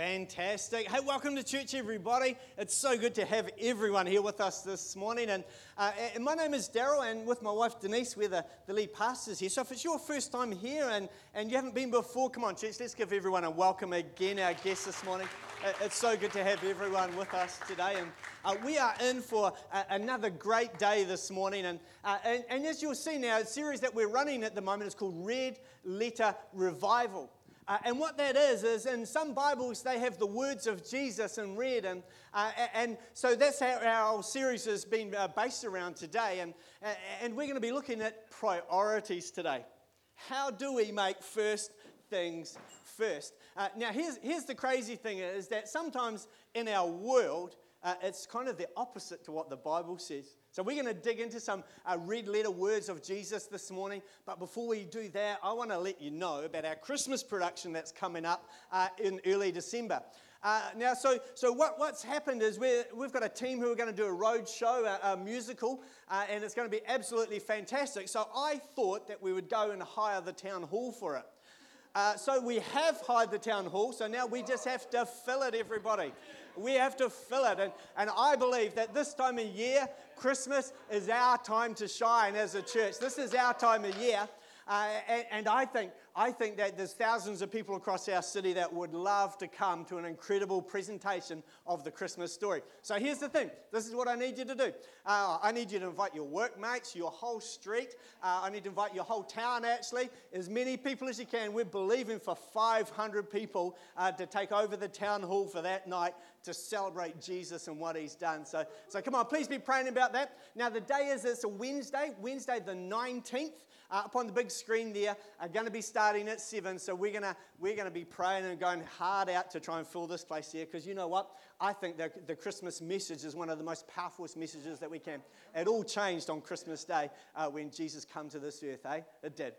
Fantastic. Hey, welcome to church, everybody. It's so good to have everyone here with us this morning. And, uh, and my name is Daryl, and with my wife Denise, we're the, the lead pastors here. So if it's your first time here and, and you haven't been before, come on, church, let's give everyone a welcome again, our guests this morning. It's so good to have everyone with us today. And uh, we are in for another great day this morning. And, uh, and, and as you'll see now, a series that we're running at the moment is called Red Letter Revival. Uh, and what that is, is in some Bibles they have the words of Jesus in red. And, uh, and so that's how our series has been uh, based around today. And, and we're going to be looking at priorities today. How do we make first things first? Uh, now, here's, here's the crazy thing is that sometimes in our world, uh, it's kind of the opposite to what the Bible says. So, we're going to dig into some uh, red letter words of Jesus this morning. But before we do that, I want to let you know about our Christmas production that's coming up uh, in early December. Uh, now, so, so what, what's happened is we have got a team who are going to do a road show, a, a musical, uh, and it's going to be absolutely fantastic. So, I thought that we would go and hire the town hall for it. Uh, so we have hired the town hall, so now we just have to fill it, everybody. We have to fill it. And, and I believe that this time of year, Christmas is our time to shine as a church. This is our time of year. Uh, and, and, I think, I think that there's thousands of people across our city that would love to come to an incredible presentation of the Christmas story. So here's the thing this is what I need you to do. Uh, I need you to invite your workmates, your whole street. Uh, I need to invite your whole town, actually, as many people as you can. We're believing for 500 people uh, to take over the town hall for that night to celebrate Jesus and what he's done. So, so come on, please be praying about that. Now, the day is it's a Wednesday, Wednesday the 19th uh, up on the big screen there are going to be starting at 7. So we're going to we're to be praying and going hard out to try and fill this place here because you know what? I think that the Christmas message is one of the most powerful messages that we can. It all changed on Christmas Day uh, when Jesus came to this earth, eh? It did.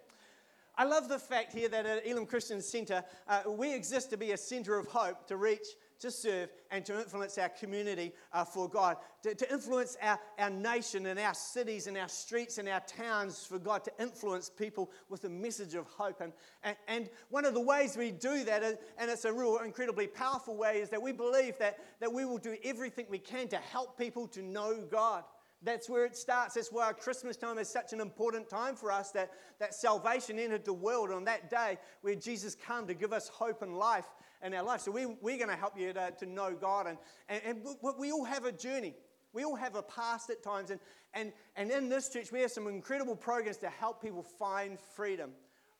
I love the fact here that at Elim Christian Centre, uh, we exist to be a centre of hope to reach to serve and to influence our community uh, for God, to, to influence our, our nation and our cities and our streets and our towns for God, to influence people with a message of hope. And, and, and one of the ways we do that, is, and it's a real incredibly powerful way, is that we believe that, that we will do everything we can to help people to know God. That's where it starts. That's why Christmas time is such an important time for us that, that salvation entered the world on that day where Jesus came to give us hope and life in our life. So we, we're going to help you to, to know God. And, and, and we all have a journey. We all have a past at times. And, and, and in this church, we have some incredible programs to help people find freedom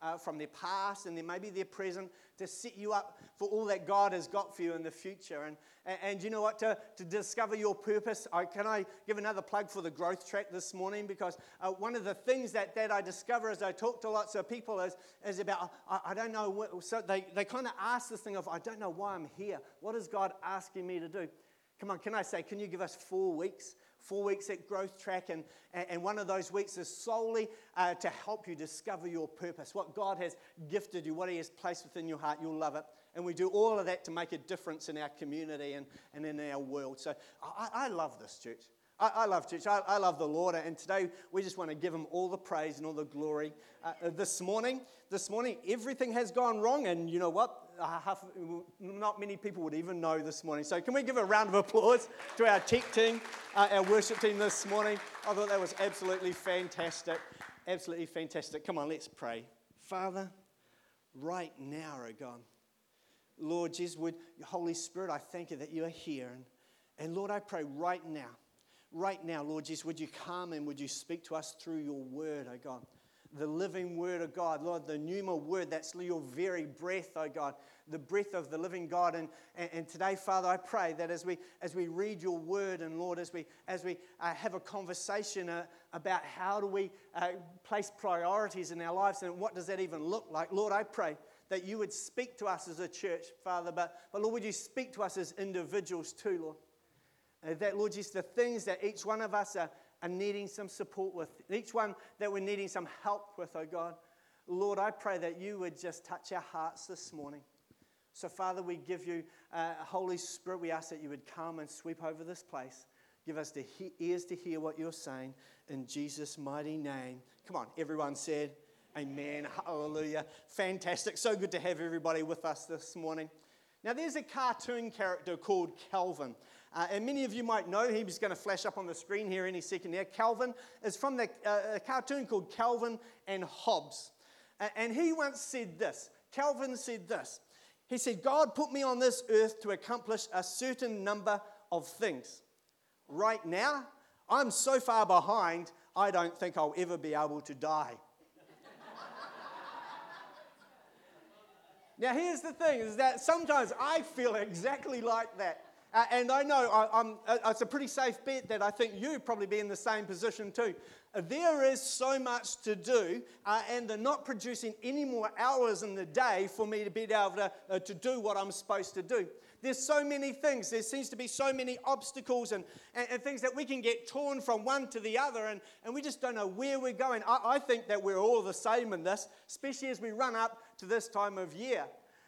uh, from their past and then maybe their present to set you up for all that God has got for you in the future. And, and, and you know what? To, to discover your purpose, I, can I give another plug for the growth track this morning? Because uh, one of the things that, that I discover as I talk to lots of people is, is about, I, I don't know, what, so they, they kind of ask this thing of, I don't know why I'm here. What is God asking me to do? Come on, can I say, can you give us four weeks? Four weeks at Growth Track, and, and one of those weeks is solely uh, to help you discover your purpose, what God has gifted you, what He has placed within your heart. You'll love it. And we do all of that to make a difference in our community and, and in our world. So I, I love this church. I, I love church. I, I, love the Lord. And today we just want to give him all the praise and all the glory. Uh, this morning, this morning, everything has gone wrong. And you know what? half, not many people would even know this morning. So, can we give a round of applause to our tech team, uh, our worship team this morning? I thought that was absolutely fantastic. Absolutely fantastic. Come on, let's pray. Father, right now, oh God, Lord Jesus, would Holy Spirit, I thank you that you are here. And, and Lord, I pray right now, right now, Lord Jesus, would you come and would you speak to us through your word, oh God the living word of God. Lord, the pneuma word, that's your very breath, oh God, the breath of the living God. And, and, and, today, Father, I pray that as we, as we read your word and Lord, as we, as we uh, have a conversation uh, about how do we uh, place priorities in our lives and what does that even look like, Lord, I pray that you would speak to us as a church, Father, but, but Lord, would you speak to us as individuals too, Lord? Uh, that, Lord, just the things that each one of us are are needing some support with, each one that we're needing some help with, oh God. Lord, I pray that you would just touch our hearts this morning. So, Father, we give you, uh, Holy Spirit, we ask that you would come and sweep over this place. Give us the he- ears to hear what you're saying in Jesus' mighty name. Come on, everyone said, Amen. Hallelujah. Fantastic. So good to have everybody with us this morning. Now, there's a cartoon character called Calvin. Uh, and many of you might know, he was going to flash up on the screen here any second there. Calvin is from the, uh, a cartoon called Calvin and Hobbes. Uh, and he once said this Calvin said this. He said, God put me on this earth to accomplish a certain number of things. Right now, I'm so far behind, I don't think I'll ever be able to die. now, here's the thing is that sometimes I feel exactly like that. Uh, and I know I, uh, it's a pretty safe bet that I think you'd probably be in the same position too. Uh, there is so much to do, uh, and they're not producing any more hours in the day for me to be able to, uh, to do what I'm supposed to do. There's so many things. There seems to be so many obstacles and, and, and things that we can get torn from one to the other, and, and we just don't know where we're going. I, I think that we're all the same in this, especially as we run up to this time of year.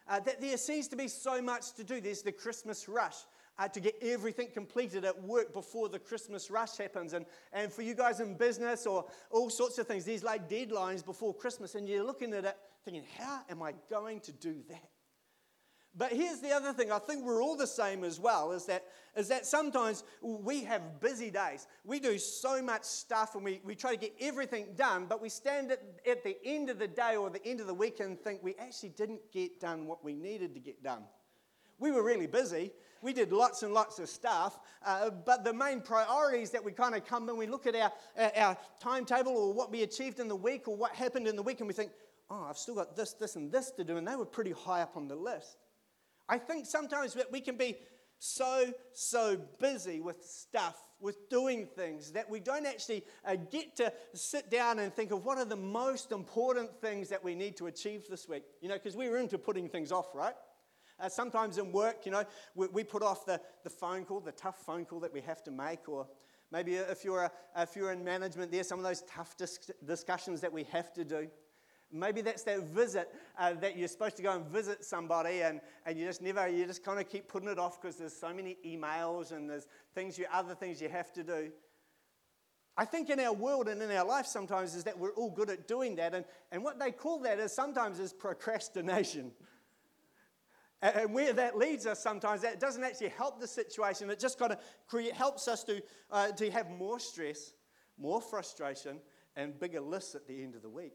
Uh, that there seems to be so much to do. There's the Christmas rush uh, to get everything completed at work before the Christmas rush happens. And, and for you guys in business or all sorts of things, there's like deadlines before Christmas, and you're looking at it thinking, how am I going to do that? But here's the other thing. I think we're all the same as well. Is that is that sometimes we have busy days. We do so much stuff, and we, we try to get everything done. But we stand at, at the end of the day or the end of the week and think we actually didn't get done what we needed to get done. We were really busy, we did lots and lots of stuff, uh, but the main priorities that we kind of come and we look at our, our timetable or what we achieved in the week or what happened in the week, and we think, oh, I've still got this, this, and this to do, and they were pretty high up on the list. I think sometimes that we can be so, so busy with stuff, with doing things, that we don't actually uh, get to sit down and think of what are the most important things that we need to achieve this week. You know, because we're into putting things off, right? Uh, sometimes in work, you know, we, we, put off the, the phone call, the tough phone call that we have to make, or maybe if you're, a, if you're in management, there's some of those tough dis- discussions that we have to do. Maybe that's that visit uh, that you're supposed to go and visit somebody, and, and you just never, you just kind of keep putting it off because there's so many emails and there's things you, other things you have to do. I think in our world and in our life sometimes is that we're all good at doing that, and, and what they call that is sometimes is procrastination. And where that leads us sometimes, that doesn't actually help the situation. It just kind of create, helps us to, uh, to have more stress, more frustration, and bigger lists at the end of the week.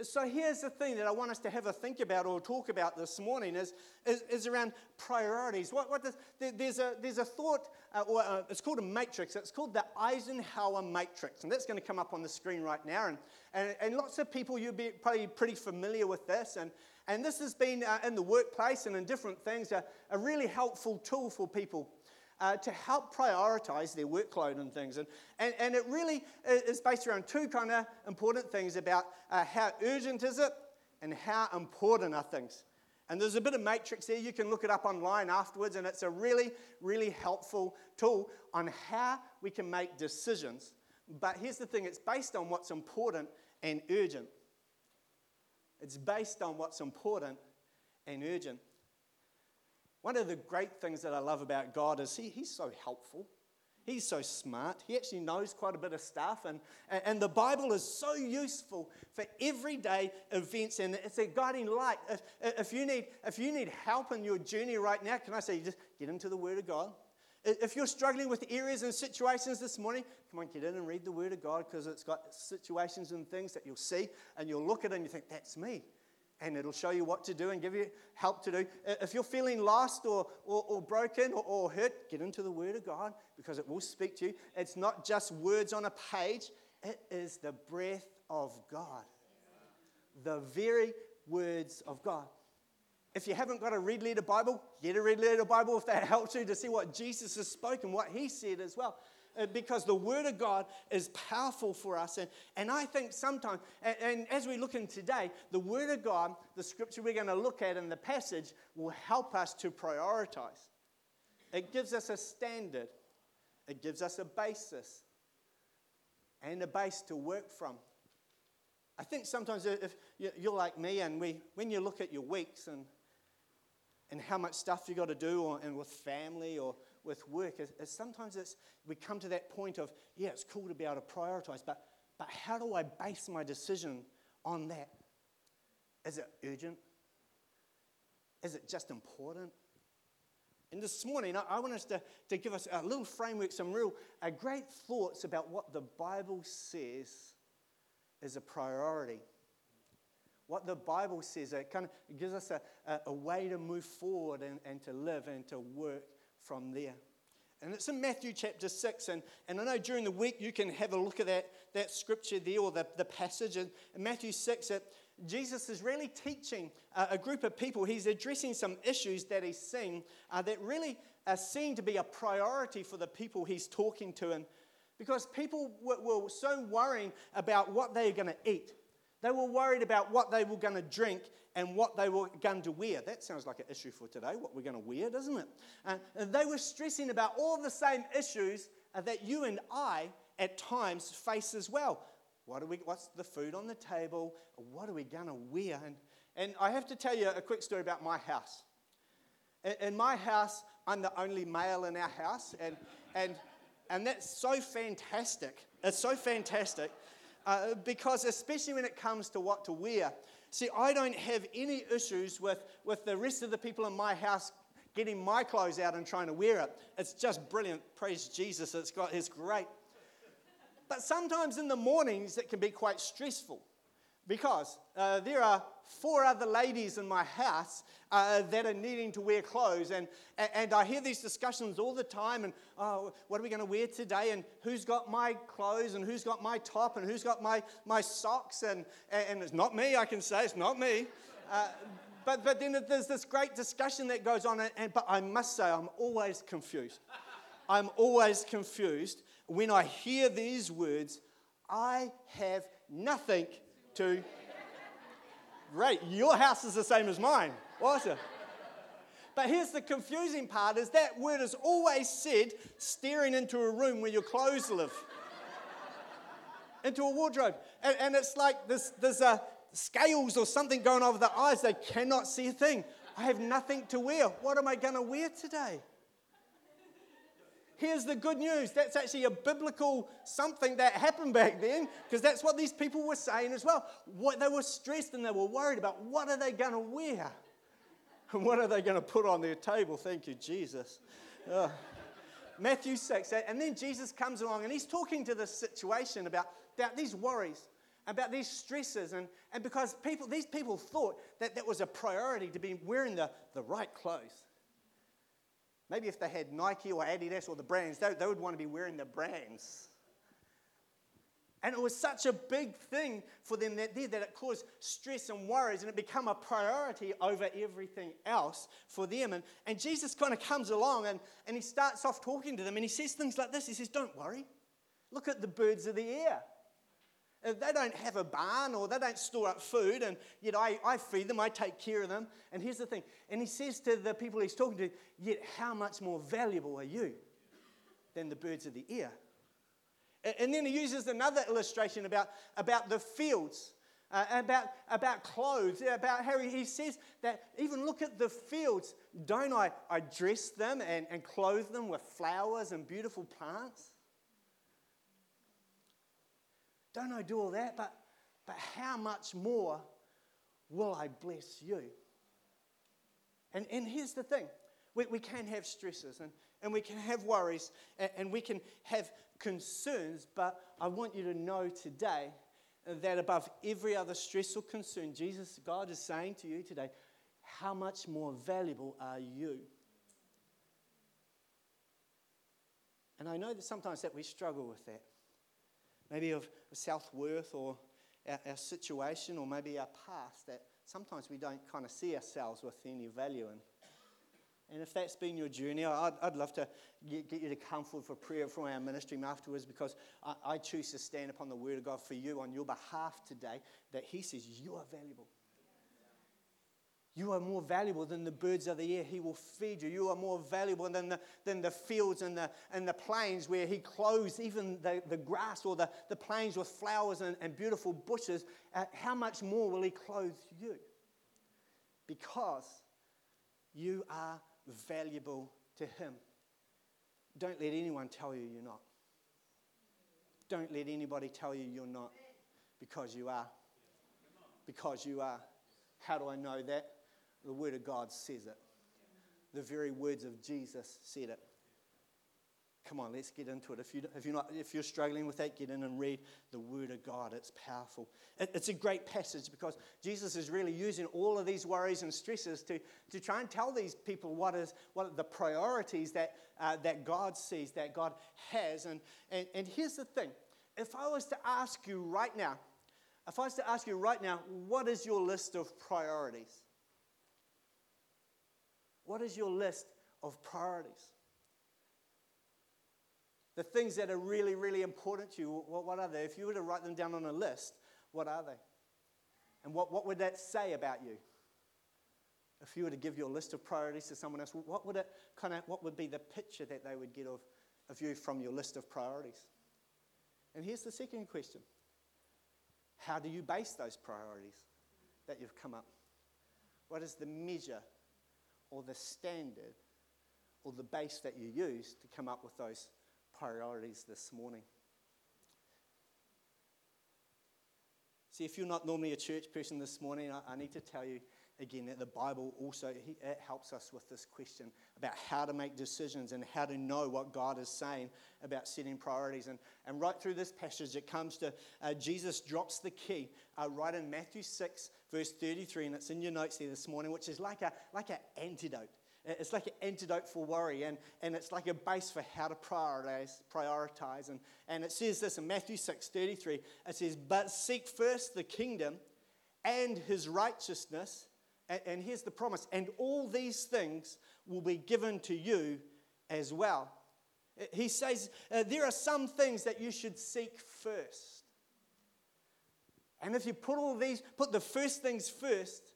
So here's the thing that I want us to have a think about or talk about this morning is, is, is around priorities. What, what does, there's, a, there's a thought, uh, or uh, it's called a matrix. It's called the Eisenhower matrix. And that's going to come up on the screen right now. And, and, and lots of people, you'll be probably pretty familiar with this. And, and this has been uh, in the workplace and in different things a, a really helpful tool for people uh, to help prioritize their workload and things. And, and, and it really is based around two kind of important things about uh, how urgent is it and how important are things. And there's a bit of matrix there. You can look it up online afterwards, and it's a really, really helpful tool on how we can make decisions. But here's the thing it's based on what's important and urgent. It's based on what's important and urgent. One of the great things that I love about God is he, He's so helpful. He's so smart. He actually knows quite a bit of stuff. And, and the Bible is so useful for everyday events. And it's a guiding light. If, if, you need, if you need help in your journey right now, can I say, just get into the Word of God? If you're struggling with areas and situations this morning, come on, get in and read the Word of God because it's got situations and things that you'll see and you'll look at it and you think, that's me. And it'll show you what to do and give you help to do. If you're feeling lost or, or, or broken or, or hurt, get into the Word of God because it will speak to you. It's not just words on a page, it is the breath of God. The very words of God. If you haven't got a red letter Bible, get a red letter Bible if that helps you to see what Jesus has spoken, what he said as well. Uh, because the Word of God is powerful for us. And, and I think sometimes, and, and as we look in today, the Word of God, the scripture we're going to look at in the passage, will help us to prioritize. It gives us a standard, it gives us a basis, and a base to work from. I think sometimes if you're like me, and we, when you look at your weeks and and how much stuff you got to do, or, and with family or with work, is, is sometimes it's, we come to that point of, yeah, it's cool to be able to prioritize, but, but how do I base my decision on that? Is it urgent? Is it just important? And this morning, I, I want us to, to give us a little framework, some real uh, great thoughts about what the Bible says is a priority. What the Bible says, it kind of gives us a, a, a way to move forward and, and to live and to work from there. And it's in Matthew chapter 6. And, and I know during the week you can have a look at that, that scripture there or the, the passage. And in Matthew 6, that Jesus is really teaching a, a, group of people. He's addressing some issues that he's seeing uh, that really are seen to be a priority for the people he's talking to. And because people were, were so worrying about what they're going to eat, they were worried about what they were going to drink and what they were going to wear. That sounds like an issue for today, what we're going to wear, doesn't it? Uh, they were stressing about all the same issues that you and I at times face as well. What are we, what's the food on the table? What are we going to wear? And, and I have to tell you a quick story about my house. In, in my house, I'm the only male in our house, and, and, and that's so fantastic. It's so fantastic uh, because, especially when it comes to what to wear, See, I don't have any issues with, with the rest of the people in my house getting my clothes out and trying to wear it. It's just brilliant. Praise Jesus. It's, got, it's great. But sometimes in the mornings, it can be quite stressful because uh, there are four other ladies in my house uh, that are needing to wear clothes. And, and I hear these discussions all the time. And oh, what are we going to wear today? And who's got my clothes? And who's got my top? And who's got my, my socks? And, and it's not me, I can say. It's not me. Uh, but, but then there's this great discussion that goes on. And, but I must say, I'm always confused. I'm always confused when I hear these words I have nothing to. Great, your house is the same as mine. Awesome. But here's the confusing part is that word is always said staring into a room where your clothes live. into a wardrobe. And, and it's like there's, there's a scales or something going over the eyes. They cannot see a thing. I have nothing to wear. What am I going to wear today? Here's the good news that's actually a biblical something that happened back then, because that's what these people were saying as well. What, they were stressed and they were worried about what are they going to wear? And what are they going to put on their table? Thank you, Jesus. Uh, Matthew 6. And then Jesus comes along and he's talking to this situation about, about these worries, about these stresses. And, and because people, these people thought that that was a priority to be wearing the, the right clothes. Maybe if they had Nike or Adidas or the brands, they, they would want to be wearing the brands. And it was such a big thing for them that that it caused stress and worries, and it became a priority over everything else for them. And, and Jesus kind of comes along and, and he starts off talking to them, and he says things like this He says, Don't worry, look at the birds of the air. They don't have a barn or they don't store up food, and yet I, I feed them, I take care of them. And here's the thing, and he says to the people he's talking to, Yet how much more valuable are you than the birds of the air? And then he uses another illustration about, about the fields. Uh, about, about clothes, about how he says that even look at the fields. Don't I, I dress them and, and clothe them with flowers and beautiful plants? Don't I do all that? But, but how much more will I bless you? And, and here's the thing we, we can have stresses and, and we can have worries and, and we can have concerns, but I want you to know today that above every other stress or concern, Jesus, God is saying to you today, how much more valuable are you? And I know that sometimes that we struggle with that maybe of self worth or our, our, situation or maybe our past that sometimes we don't kind of see ourselves with any value in. And if that's been your journey, I'd, I'd love to get, get, you to come forward for prayer from our ministry afterwards because I, I choose to stand upon the word of God for you on your behalf today that He says you are valuable. You are more valuable than the birds of the air. He will feed you. You are more valuable than the, than the fields and the, and the plains where He clothes even the, the grass or the, the plains with flowers and, and beautiful bushes. Uh, how much more will He clothe you? Because you are valuable to Him. Don't let anyone tell you you're not. Don't let anybody tell you you're not because you are. Because you are. How do I know that? The Word of God says it. The very words of Jesus said it. Come on, let's get into it. If, you, if, you're not, if you're struggling with that, get in and read the Word of God. It's powerful. It, it's a great passage because Jesus is really using all of these worries and stresses to, to try and tell these people what is what are the priorities that, uh, that God sees, that God has. And, and, and here's the thing if I was to ask you right now, if I was to ask you right now, what is your list of priorities? What is your list of priorities? The things that are really, really important to you, what, what are they? If you were to write them down on a list, what are they? And what, what would that say about you? If you were to give your list of priorities to someone else, what would it kind of what would be the picture that they would get of, of you from your list of priorities? And here's the second question. How do you base those priorities that you've come up? What is the measure or the standard or the base that you use to come up with those priorities this morning. See, if you're not normally a church person this morning, I, I need to tell you again that the Bible also it helps us with this question about how to make decisions and how to know what God is saying about setting priorities. And, and right through this passage, it comes to uh, Jesus drops the key uh, right in Matthew 6, verse 33, and it's in your notes there this morning, which is like a like an antidote it's like an antidote for worry, and, and it's like a base for how to prioritize. prioritize. And, and it says this in Matthew 6 33 it says, But seek first the kingdom and his righteousness. And, here's the promise, and all these things will be given to you as well. He says, uh, There are some things that you should seek first. And if you put all these, put the first things first,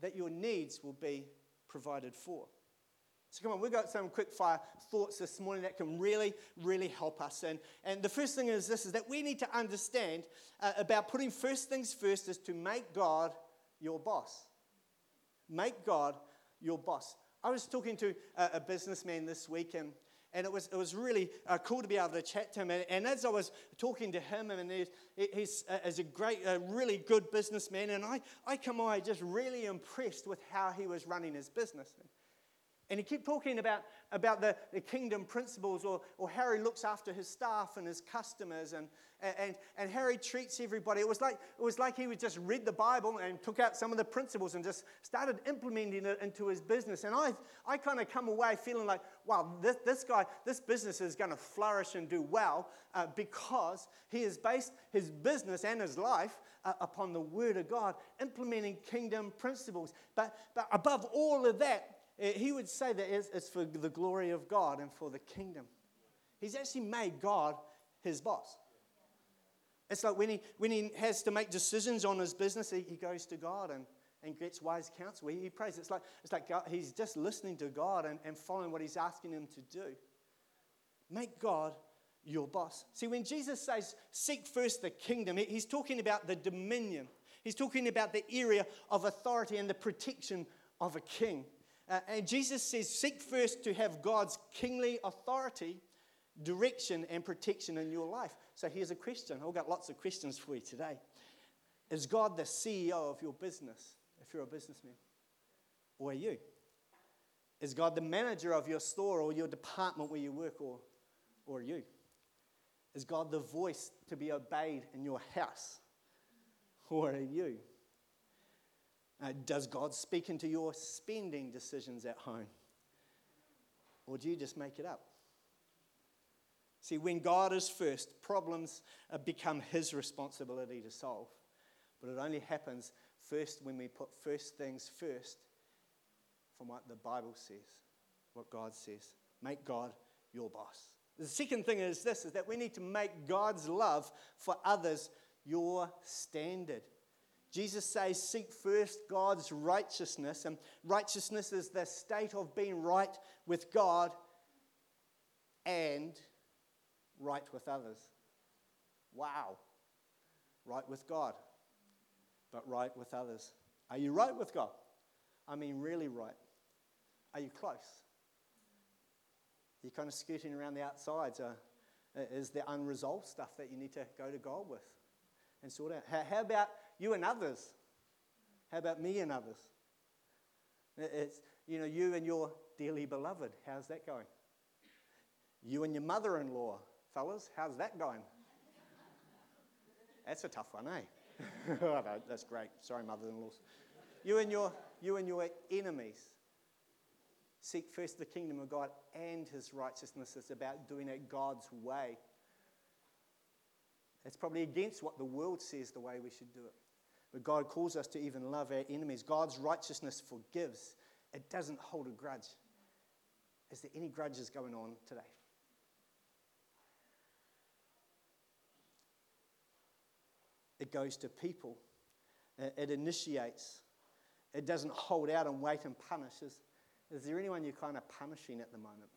that your needs will be provided for. So, come on, we've got some quick fire thoughts this morning that can really, really help us. And, and the first thing is this is that we need to understand uh, about putting first things first is to make God your boss. Make God your boss. I was talking to a, a businessman this week, and, and it was, it was really uh, cool to be able to chat to him. And, and as I was talking to him, and he's, he's, uh, a great, a really good businessman, and I, I come away just really impressed with how he was running his business. And he kept talking about, about the, the kingdom principles or, or how he looks after his staff and his customers and, and, and how he treats everybody. It was, like, it was like he would just read the Bible and took out some of the principles and just started implementing it into his business. And I, I kind of come away feeling like, wow, this, this guy, this business is going to flourish and do well uh, because he has based his business and his life uh, upon the Word of God, implementing kingdom principles. But, but above all of that, he would say that it's for the glory of God and for the kingdom. He's actually made God his boss. It's like when he, when he has to make decisions on his business, he, he goes to God and, and gets wise counsel. He, he prays. It's like, it's like God, he's just listening to God and, and following what he's asking him to do. Make God your boss. See, when Jesus says, seek first the kingdom, he's talking about the dominion. He's talking about the area of authority and the protection of a king. Uh, and Jesus says, Seek first to have God's kingly authority, direction, and protection in your life. So here's a question. I've got lots of questions for you today. Is God the CEO of your business, if you're a businessman? Or are you? Is God the manager of your store or your department where you work, or, or are you? Is God the voice to be obeyed in your house? Or are you? Uh, does God speak into your spending decisions at home? Or do you just make it up? See, when God is first, problems uh, become His responsibility to solve. But it only happens first when we put first things first from what the Bible says, what God says. Make God your boss. The second thing is this is that we need to make God's love for others your standard. Jesus says, Seek first God's righteousness. And righteousness is the state of being right with God and right with others. Wow. Right with God, but right with others. Are you right with God? I mean, really right. Are you close? You're kind of skirting around the outsides? Uh, is there unresolved stuff that you need to go to God with and sort out? How, how about you and others? How about me and others? It's, you know, you and your dearly beloved. How's that going? You and your mother in law, fellas, how's that going? That's a tough one, eh? oh, no, that's great. Sorry, mother in laws. You and your you and your enemies. Seek first the kingdom of God and his righteousness. It's about doing it God's way. It's probably against what the world says the way we should do it. But God calls us to even love our enemies. God's righteousness forgives, it doesn't hold a grudge. Is there any grudges going on today? It goes to people, it initiates, it doesn't hold out and wait and punish. Is, is there anyone you're kind of punishing at the moment?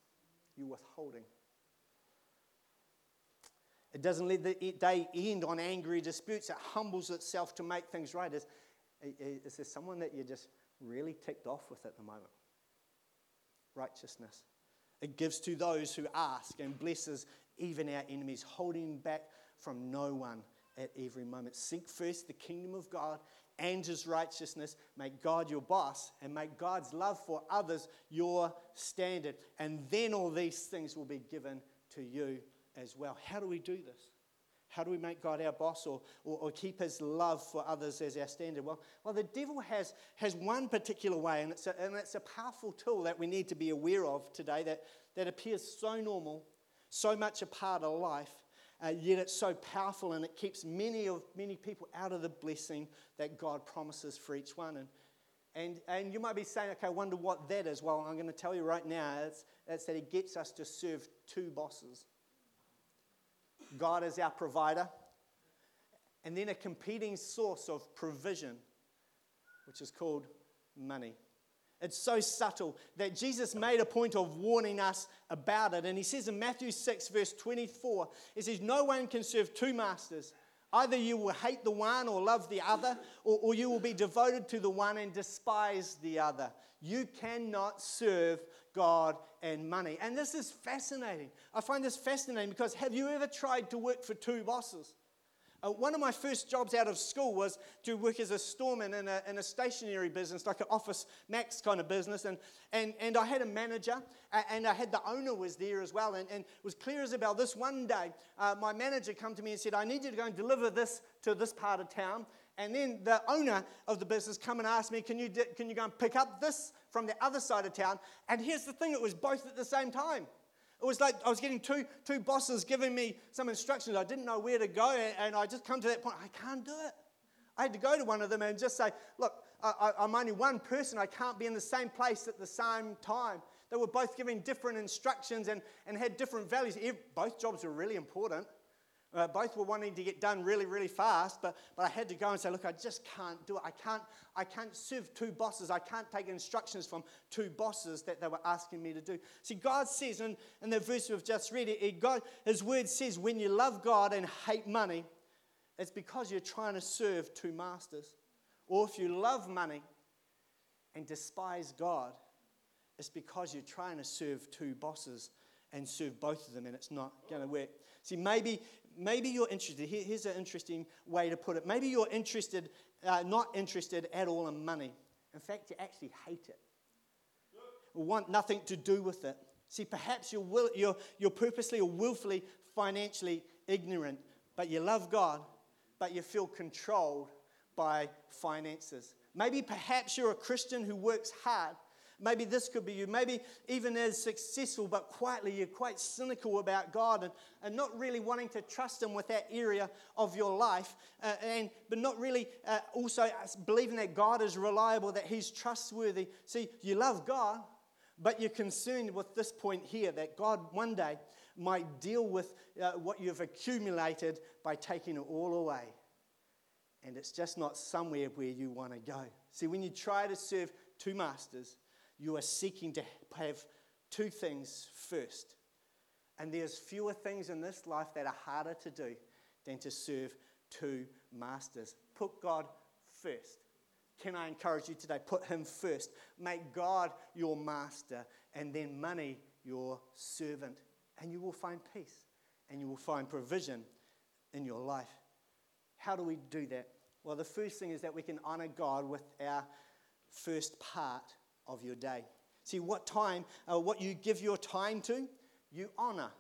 You're withholding. It doesn't let the day end on angry disputes. It humbles itself to make things right. Is, is there someone that you're just really ticked off with at the moment? Righteousness. It gives to those who ask and blesses even our enemies, holding back from no one at every moment. Seek first the kingdom of God and his righteousness. Make God your boss and make God's love for others your standard. And then all these things will be given to you as well. How do we do this? How do we make God our boss or, or, or, keep his love for others as our standard? Well, well the devil has, has one particular way, and it's, a, and it's a powerful tool that we need to be aware of today that, that appears so normal, so much a part of life, uh, yet it's so powerful and it keeps many, of, many people out of the blessing that God promises for each one. And, and, and you might be saying, okay, I wonder what that is. Well, I'm going to tell you right now it's, it's that He gets us to serve two bosses. God as our provider, and then a competing source of provision, which is called money. It's so subtle that Jesus made a point of warning us about it. And he says in Matthew 6, verse 24, he says, No one can serve two masters. Either you will hate the one or love the other, or, or you will be devoted to the one and despise the other. You cannot serve God and money. And this is fascinating. I find this fascinating because have you ever tried to work for two bosses? Uh, one of my first jobs out of school was to work as a storeman in a, in a stationery business, like an Office Max kind of business. And, and, and I had a manager, and I had the owner was there as well. And, and it was clear as a bell. This one day, uh, my manager come to me and said, I need you to go and deliver this to this part of town. And then the owner of the business come and ask me, can you, can you go and pick up this from the other side of town? And here's the thing, it was both at the same time. It was like I was getting two, two bosses giving me some instructions. I didn't know where to go, and I just come to that point. I can't do it. I had to go to one of them and just say, Look, I, am only one person. I can't be in the same place at the same time. They were both giving different instructions and, and had different values. Both jobs were really important. Uh, both were wanting to get done really, really fast, but, but I had to go and say, look, I just can't do it. I can't, I can't serve two bosses. I can't take instructions from two bosses that they were asking me to do. See, God says in, in the verse we've just read, it, it, God, His word says, when you love God and hate money, it's because you're trying to serve two masters. Or if you love money and despise God, it's because you're trying to serve two bosses and serve both of them, and it's not going to work. See, maybe maybe you're interested. Here, here's an interesting way to put it. Maybe you're interested, uh, not interested at all in money. In fact, you actually hate it, want nothing to do with it. See, perhaps you're, will, you're, you're purposely or willfully financially ignorant, but you love God, but you feel controlled by finances. Maybe perhaps you're a Christian who works hard, Maybe this could be you. Maybe even as successful, but quietly you're quite cynical about God and, and not really wanting to trust Him with that area of your life, uh, and but not really uh, also believing that God is reliable, that He's trustworthy. See, you love God, but you're concerned with this point here that God one day might deal with uh, what you've accumulated by taking it all away. And it's just not somewhere where you want to go. See, when you try to serve two masters, you are seeking to have two things first. And there's fewer things in this life that are harder to do than to serve two masters. Put God first. Can I encourage you today? Put Him first. Make God your master and then money your servant. And you will find peace and you will find provision in your life. How do we do that? Well, the first thing is that we can honor God with our first part of your day. See, what time, uh, what you give your time to, you honor.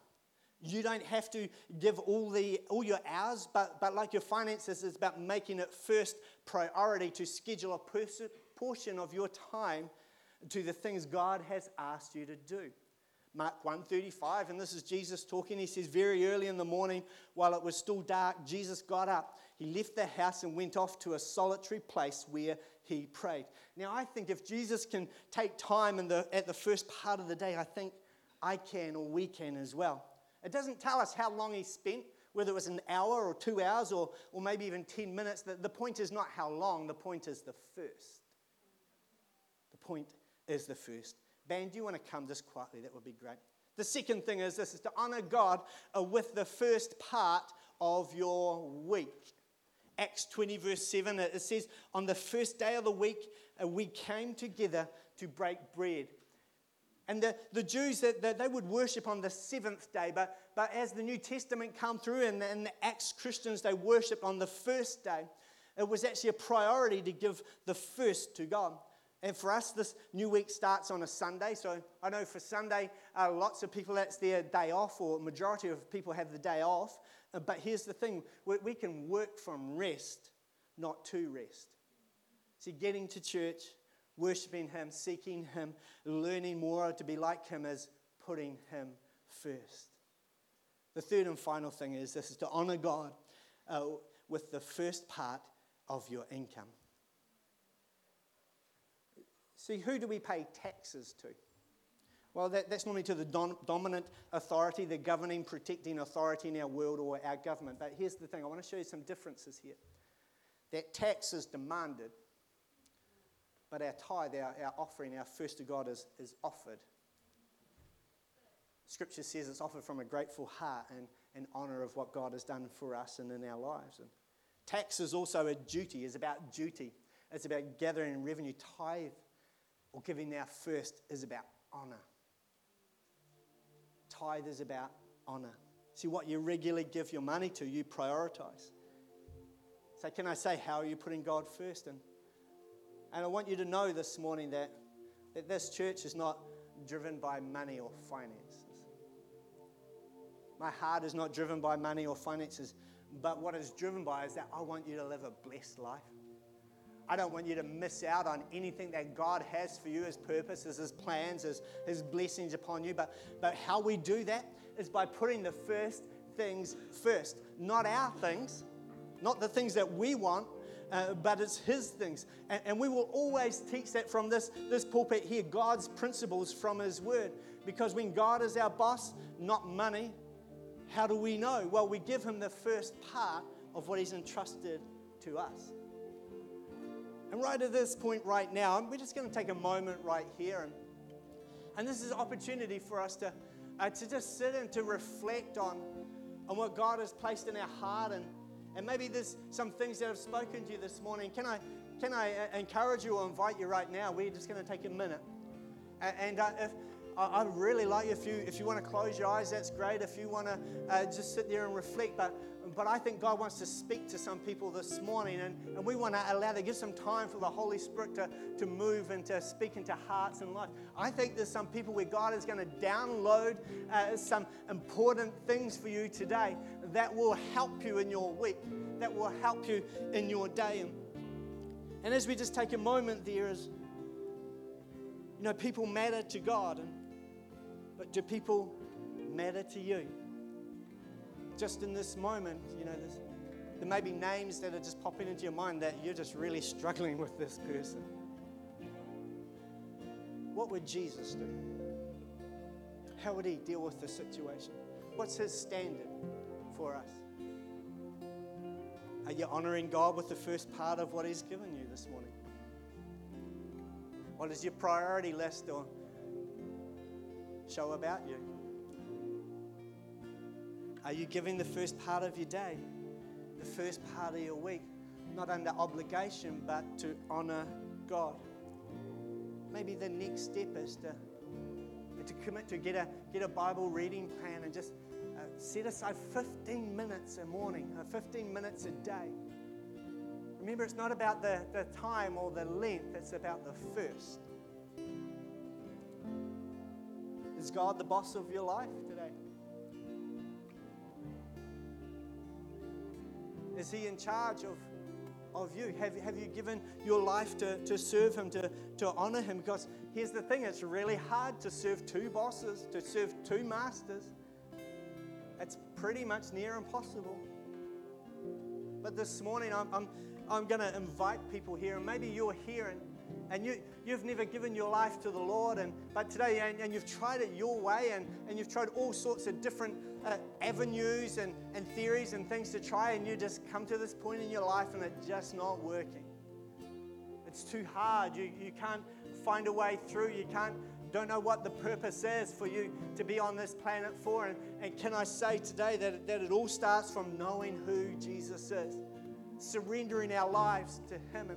You don't have to give all, the, all your hours, but, but like your finances, it's about making it first priority to schedule a pers- portion of your time to the things God has asked you to do. Mark 135, and this is Jesus talking. He says, Very early in the morning, while it was still dark, Jesus got up. He left the house and went off to a solitary place where he prayed. Now, I think if Jesus can take time in the, at the first part of the day, I think I can or we can as well. It doesn't tell us how long he spent, whether it was an hour or two hours or, or maybe even 10 minutes. The, the point is not how long, the point is the first. The point is the first. Band, do you want to come just quietly? That would be great. The second thing is this is to honor God uh, with the first part of your week. Acts 20, verse 7, it says, On the first day of the week, uh, we came together to break bread. And the, the Jews, that, that they would worship on the seventh day, but, but as the New Testament come through and, and the Acts Christians, they worship on the first day, it was actually a priority to give the first to God. And for us, this new week starts on a Sunday. So I know for Sunday, uh, lots of people, that's their day off, or majority of people have the day off. Uh, but here's the thing we, we can work from rest, not to rest. See, getting to church, worshiping Him, seeking Him, learning more to be like Him is putting Him first. The third and final thing is this is to honor God uh, with the first part of your income. See, who do we pay taxes to? Well, that, that's normally to the dom- dominant authority, the governing, protecting authority in our world or our government. But here's the thing I want to show you some differences here. That tax is demanded, but our tithe, our, our offering, our first to God is, is offered. Scripture says it's offered from a grateful heart and in honor of what God has done for us and in our lives. And tax is also a duty, it's about duty. It's about gathering revenue. Tithe or giving our first is about honor. Tithe is about honor. See, what you regularly give your money to, you prioritize. So, can I say, how are you putting God first? And, and I want you to know this morning that, that this church is not driven by money or finances. My heart is not driven by money or finances, but what is driven by is that I want you to live a blessed life. I don't want you to miss out on anything that God has for you, His purposes, His plans, His, His blessings upon you. But, but how we do that is by putting the first things first, not our things, not the things that we want, uh, but it's His things. And, and, we will always teach that from this, this pulpit here God's principles from His Word. Because when God is our boss, not money, how do we know? Well, we give Him the first part of what He's entrusted to us. And right at this point, right now, we're just going to take a moment right here. And, and this is an opportunity for us to, uh, to just sit and to reflect on, on what God has placed in our heart. And, and maybe there's some things that have spoken to you this morning. Can I, can I uh, encourage you or invite you right now? We're just going to take a minute. And, and uh, if, I, really like you if you if you want to close your eyes, that's great. If you want to uh, just sit there and reflect, but but I think God wants to speak to some people this morning, and, and we want to allow to give some time for the Holy Spirit to, to move and to speak into hearts and life. I think there's some people where God is going to download uh, some important things for you today that will help you in your week, that will help you in your day. And, and as we just take a moment there, as you know, people matter to God, and, but do people matter to you? Just in this moment, you know, there may be names that are just popping into your mind that you're just really struggling with this person. What would Jesus do? How would he deal with the situation? What's his standard for us? Are you honoring God with the first part of what he's given you this morning? What is your priority list or show about you? Are you giving the first part of your day, the first part of your week, not under obligation, but to honor God? Maybe the next step is to, to commit to get a, get a Bible reading plan and just uh, set aside 15 minutes a morning, uh, 15 minutes a day. Remember, it's not about the, the time or the length, it's about the first. Is God the boss of your life today? Is He in charge of, of you? Have, have you given your life to, to serve Him, to, to honor Him? Because here's the thing it's really hard to serve two bosses, to serve two masters. It's pretty much near impossible. But this morning, I'm, I'm, I'm going to invite people here, and maybe you're here and, and you, you've never given your life to the Lord, and, but today, and, and you've tried it your way, and, and you've tried all sorts of different uh, avenues and, and theories and things to try, and you just come to this point in your life and it's just not working. It's too hard. You, you can't find a way through. You can't don't know what the purpose is for you to be on this planet for. And, and can I say today that, that it all starts from knowing who Jesus is, surrendering our lives to Him.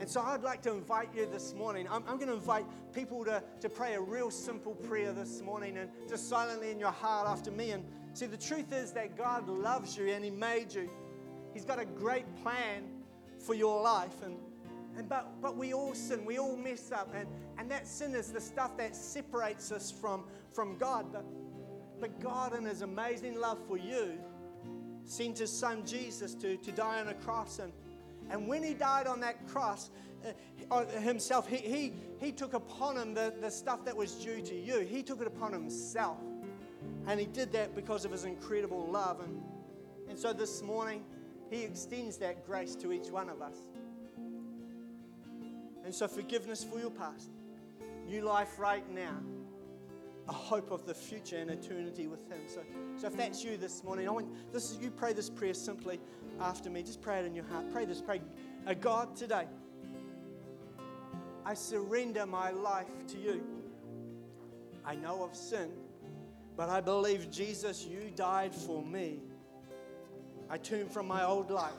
And, so I'd like to invite you this morning. I'm, I'm going to invite people to, to pray a real simple prayer this morning and just silently in your heart after me. And see, the truth is that God loves you and He made you. He's got a great plan for your life. And and but, but we all sin, we all mess up, and, and that sin is the stuff that separates us from, from God. But, but God, in His amazing love for you, sent His Son Jesus to, to die on a cross. And, and when He died on that cross, uh, Himself, he, he, he took upon Him the, the stuff that was due to you. He took it upon Himself. And He did that because of His incredible love. And, and so this morning, He extends that grace to each one of us. And so, forgiveness for your past, new life right now, a hope of the future and eternity with Him. So, so if that's you this morning, I want this is you pray this prayer simply after me. Just pray it in your heart. Pray this. Pray, God, today, I surrender my life to you. I know of sin, but I believe Jesus, you died for me. I turn from my old life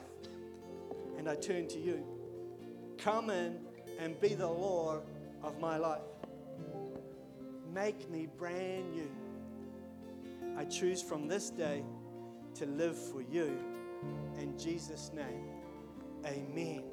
and I turn to you. Come in and be the Lord of my life. Make me brand new. I choose from this day to live for you. In Jesus' name, amen.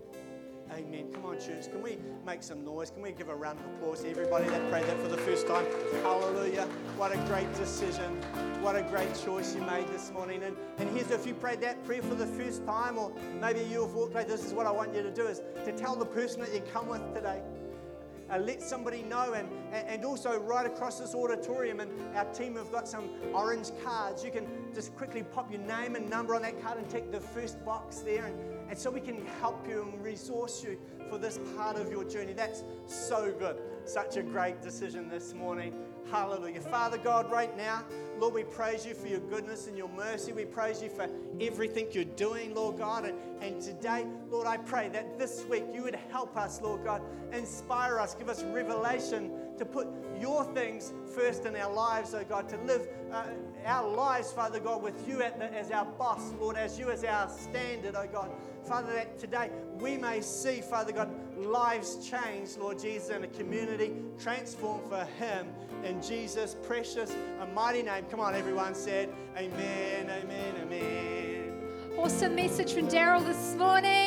Amen. Come on, church. Can we make some noise? Can we give a round of applause to everybody that prayed that for the first time? Hallelujah. What a great decision. What a great choice you made this morning. And, and here's if you prayed that prayer for the first time, or maybe you've walked away, this is what I want you to do is to tell the person that you come with today. Uh, let somebody know. And, and also, right across this auditorium, and our team have got some orange cards. You can just quickly pop your name and number on that card and take the first box there. And, and so we can help you and resource you for this part of your journey. That's so good. Such a great decision this morning. Hallelujah. Father God, right now, Lord, we praise you for your goodness and your mercy. We praise you for everything you're doing, Lord God. And, and today, Lord, I pray that this week you would help us, Lord God, inspire us, give us revelation to put your things first in our lives, oh God, to live uh, our lives, Father God, with you the, as our boss, Lord, as you as our standard, oh God. Father, that today we may see, Father God, lives changed, Lord Jesus, in a community transformed for Him. In Jesus' precious and mighty name. Come on, everyone said, Amen, amen, amen. Awesome message from Daryl this morning.